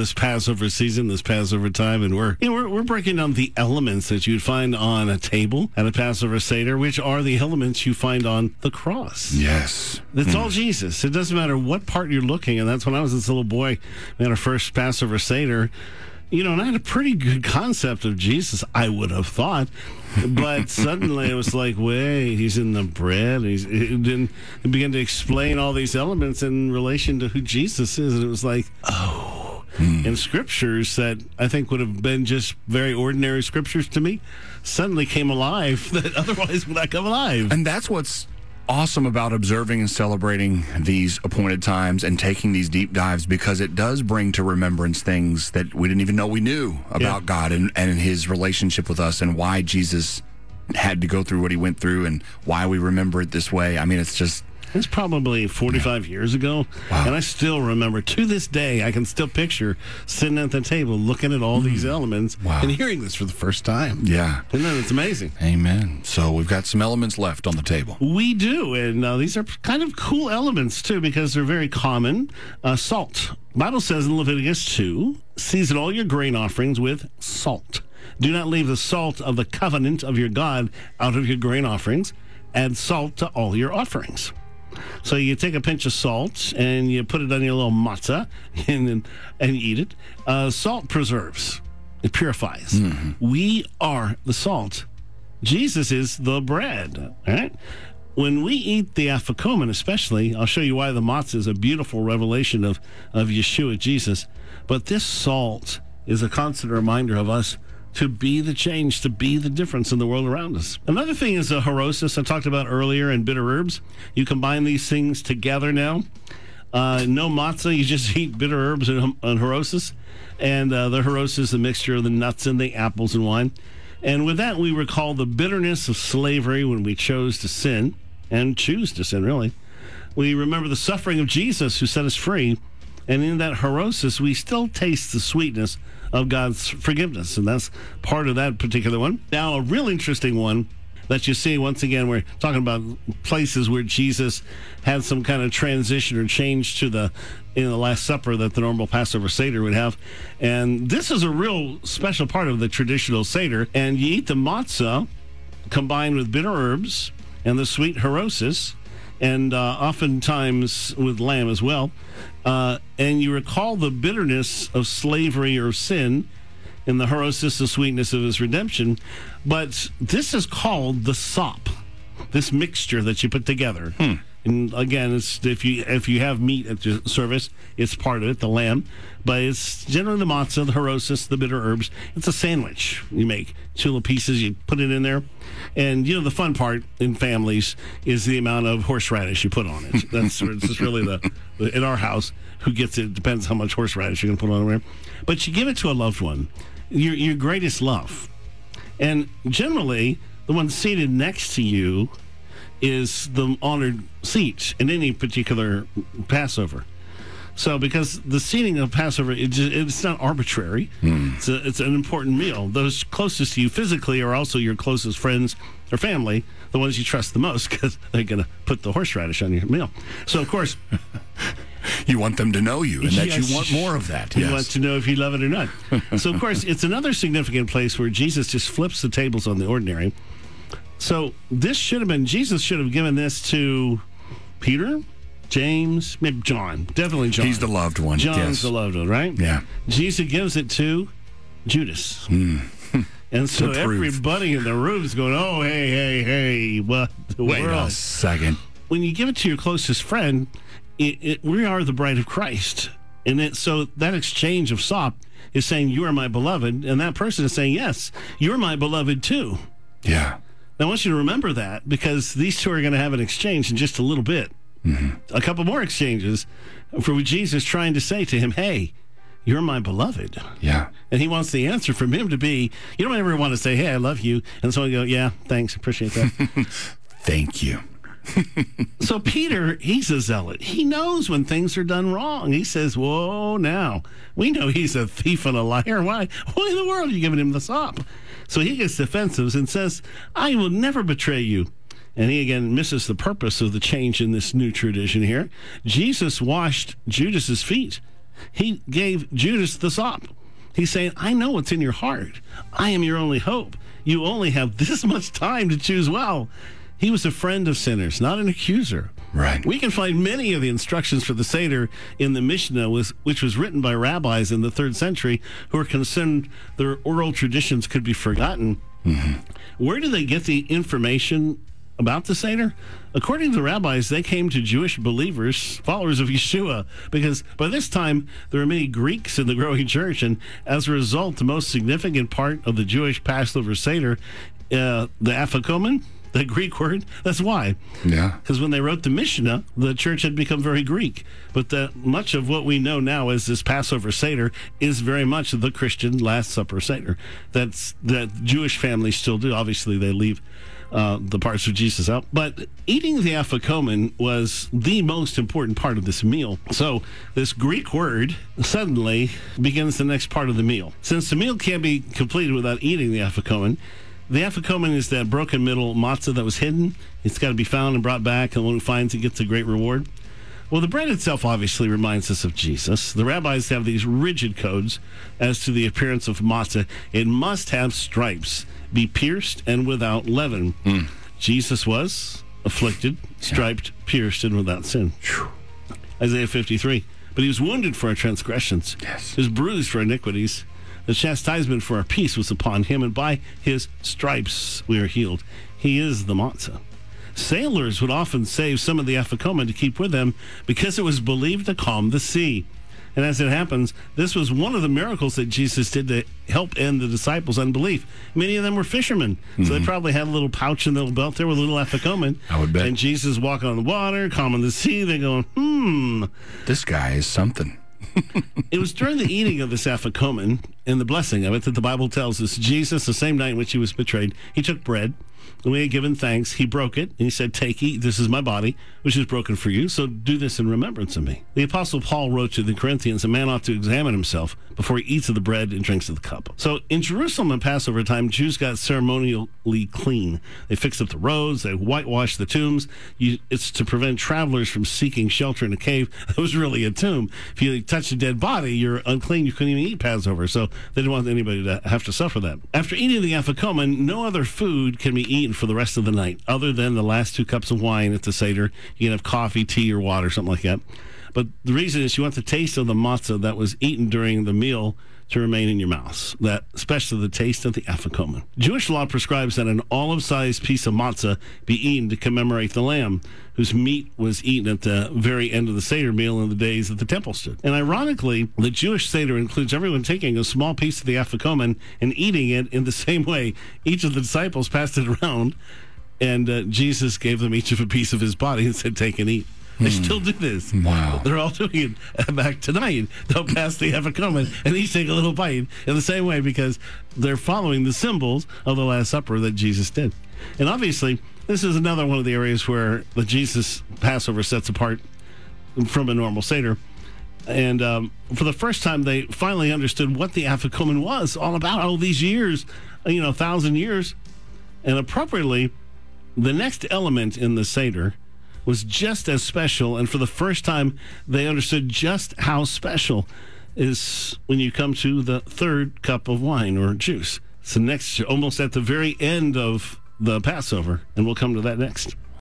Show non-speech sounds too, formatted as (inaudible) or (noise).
this Passover season, this Passover time, and we're, you know, we're we're breaking down the elements that you'd find on a table at a Passover Seder, which are the elements you find on the cross. Yes. It's all mm. Jesus. It doesn't matter what part you're looking, and that's when I was this little boy, we had our first Passover Seder. You know, and I had a pretty good concept of Jesus, I would have thought. But (laughs) suddenly it was like, wait, he's in the bread. He's it began to explain all these elements in relation to who Jesus is. And it was like, oh. Hmm. And scriptures that I think would have been just very ordinary scriptures to me suddenly came alive (laughs) that otherwise would not come alive. And that's what's awesome about observing and celebrating these appointed times and taking these deep dives because it does bring to remembrance things that we didn't even know we knew about Yeah. God and, and his relationship with us and why Jesus had to go through what he went through and why we remember it this way. I mean, it's just It's probably 45 years ago. And I still remember to this day, I can still picture sitting at the table looking at all these elements Wow. and hearing this for the first time. yeah. And then it's amazing. Amen. So we've got some elements left on the table. We do. And uh, these are kind of cool elements, too, because they're very common. Uh, salt. Bible says in Leviticus 2 season all your grain offerings with salt. Do not leave the salt of the covenant of your God out of your grain offerings. Add salt to all your offerings. So you take a pinch of salt and you put it on your little matzah (laughs) and and, and eat it. Uh, salt preserves, it purifies. We are the salt. Jesus is the bread. Right? When we eat the afikomen, especially, I'll show you why the matzah is a beautiful revelation of of Yeshua, Jesus. But this salt is a constant reminder of us to be the change, to be the difference in the world around us. Another thing is a charoses I talked about earlier and bitter herbs. You combine these things together now. Uh, no matzah, you just (laughs) eat bitter herbs and, and charoses. And uh, the charoses is a mixture of the nuts and the apples and wine. And with that, we recall the bitterness of slavery when we chose to sin and choose to sin, really. We remember the suffering of Jesus who set us free. And in that charoses, we still taste the sweetness of God's forgiveness. And that's part of that particular one. Now, a real interesting one that you see once again, we're talking about places where Jesus had some kind of transition or change to the in the Last Supper that the normal Passover Seder would have. And this is a real special part of the traditional Seder. And you eat the matzah combined with bitter herbs and the sweet charoses, and uh, oftentimes with lamb as well. Uh, and you recall the bitterness of slavery or sin in the the sweetness of his redemption. But this is called the sop, this mixture that you put together. And again, it's if you if you have meat at the service, it's part of it, the lamb. But it's generally the matzah, the charoses, the bitter herbs. It's a sandwich you make. Two little pieces, you put it in there. And you know the fun part in families is the amount of horseradish you put on it. (laughs) That's it's really the, the in our house who gets it depends how much horseradish you're gonna put on there. But you give it to a loved one, your your greatest love. And generally, the one seated next to you is the honored seat in any particular Passover. So, because the seating of Passover, it ju- it's not arbitrary. Hmm. It's, a, it's an important meal. Those closest to you physically are also your closest friends or family, the ones you trust the most, because they're going to put the horseradish on your meal. So, of course, (laughs) You want them to know you and that Yes. you want more of that. you Yes. want to know if you love it or not. so, of course, it's another significant place where Jesus just flips the tables on the ordinary. So, this should have been, Jesus should have given this to Peter, James, maybe John. Definitely John. He's the loved one. John's yes. the loved one, right? Yeah. Jesus gives it to Judas. Hmm. (laughs) And so everybody in the room is going, oh, hey, hey, hey, what the Wait world? a second. when you give it to your closest friend, it, it, we are the bride of Christ. And it, so that exchange of sop is saying, You are my beloved. And that person is saying, Yes, you're my beloved too. Yeah. I want you to remember that because these two are going to have an exchange in just a little bit. Mm-hmm. A couple more exchanges for Jesus trying to say to him, Hey, you're my beloved. Yeah. And he wants the answer from him to be, You don't ever want to say, Hey, I love you. And someone go, Yeah, thanks. Appreciate that. (laughs) Thank you. (laughs) So Peter, he's a zealot. He knows when things are done wrong. He says, "Whoa, now we know he's a thief and a liar. Why? Why in the world are you giving him the sop?" So he gets defensive and says, "I will never betray you." And he again misses the purpose of the change in this new tradition here. Jesus washed Judas's feet. he gave Judas the sop. He's saying, I know what's in your heart. I am your only hope. You only have this (laughs) much time to choose well. He was a friend of sinners, not an accuser. Right. We can find many of the instructions for the Seder in the Mishnah, which was written by rabbis in the third century who were concerned their oral traditions could be forgotten. Mm-hmm. Where do they get the information about the Seder? According to the rabbis, they came to Jewish believers, followers of Yeshua, because by this time there were many Greeks in the growing church, and as a result, the most significant part of the Jewish Passover Seder, uh, the Afikomen, the Greek word. That's why. Yeah. Because when they wrote the Mishnah, the church had become very Greek. But the, much of what we know now as this Passover Seder is very much the Christian Last Supper Seder. That's that Jewish families still do. Obviously, they leave uh, the parts of Jesus out. But eating the afikomen was the most important part of this meal. So this Greek word suddenly begins the next part of the meal. Since the meal can't be completed without eating the afikomen, the afikomen is that broken middle matzah that was hidden. It's got to be found and brought back, and the one who finds it gets a great reward. Well, the bread itself obviously reminds us of Jesus. The rabbis have these rigid codes as to the appearance of matzah. It must have stripes, be pierced, and without leaven. Mm. Jesus was afflicted, striped, pierced, and without sin. Whew. Isaiah 53. But he was wounded for our transgressions. Yes. He was bruised for iniquities. The chastisement for our peace was upon him, and by his stripes we are healed. He is the matzah. Sailors would often save some of the afikomen to keep with them because it was believed to calm the sea. And as it happens, this was one of the miracles that Jesus did to help end the disciples' unbelief. Many of them were fishermen, so mm-hmm. they probably had a little pouch in their little belt there with a little afikomen. I would bet. And Jesus walking on the water, calming the sea—they're going, hmm. This guy is something (laughs) it was during the eating of this afikomen and the blessing of it that the Bible tells us Jesus, the same night in which he was betrayed, he took bread. And we had given thanks. He broke it and he said, Take, eat. This is my body, which is broken for you. So do this in remembrance of me. The Apostle Paul wrote to the Corinthians, A man ought to examine himself before he eats of the bread and drinks of the cup. So in Jerusalem in Passover time, Jews got ceremonially clean. They fixed up the roads, they whitewashed the tombs. You, it's to prevent travelers from seeking shelter in a cave (laughs) that was really a tomb. If you touch a dead body, you're unclean. You couldn't even eat Passover. So they didn't want anybody to have to suffer that. After eating the afikomen, no other food can be eaten for the rest of the night, other than the last two cups of wine at the Seder. You can have coffee, tea, or water, something like that. But the reason is you want the taste of the matzah that was eaten during the meal to remain in your mouth, that especially the taste of the afikomen. Jewish law prescribes that an olive-sized piece of matzah be eaten to commemorate the lamb, whose meat was eaten at the very end of the Seder meal in the days that the temple stood. And ironically, the Jewish Seder includes everyone taking a small piece of the afikomen and eating it in the (laughs) same way. Each of the disciples passed it around, and uh, Jesus gave them each of a piece of his body and said, Take and eat. They hmm. still do this. Wow. They're all doing it back tonight. They'll pass the afikomen and each take a little bite in the same way because they're following the symbols of the Last Supper that Jesus did. And obviously, this is another one of the areas where the Jesus Passover sets apart from a normal Seder. And um, for the first time, they finally understood what the afikomen was all about all these years, you know, thousand years. And appropriately, the next element in the Seder was just as special. And for the first time, they understood just how special is when you come to the third cup of wine or juice. So next, almost at the very end of the Passover, and we'll come to that next.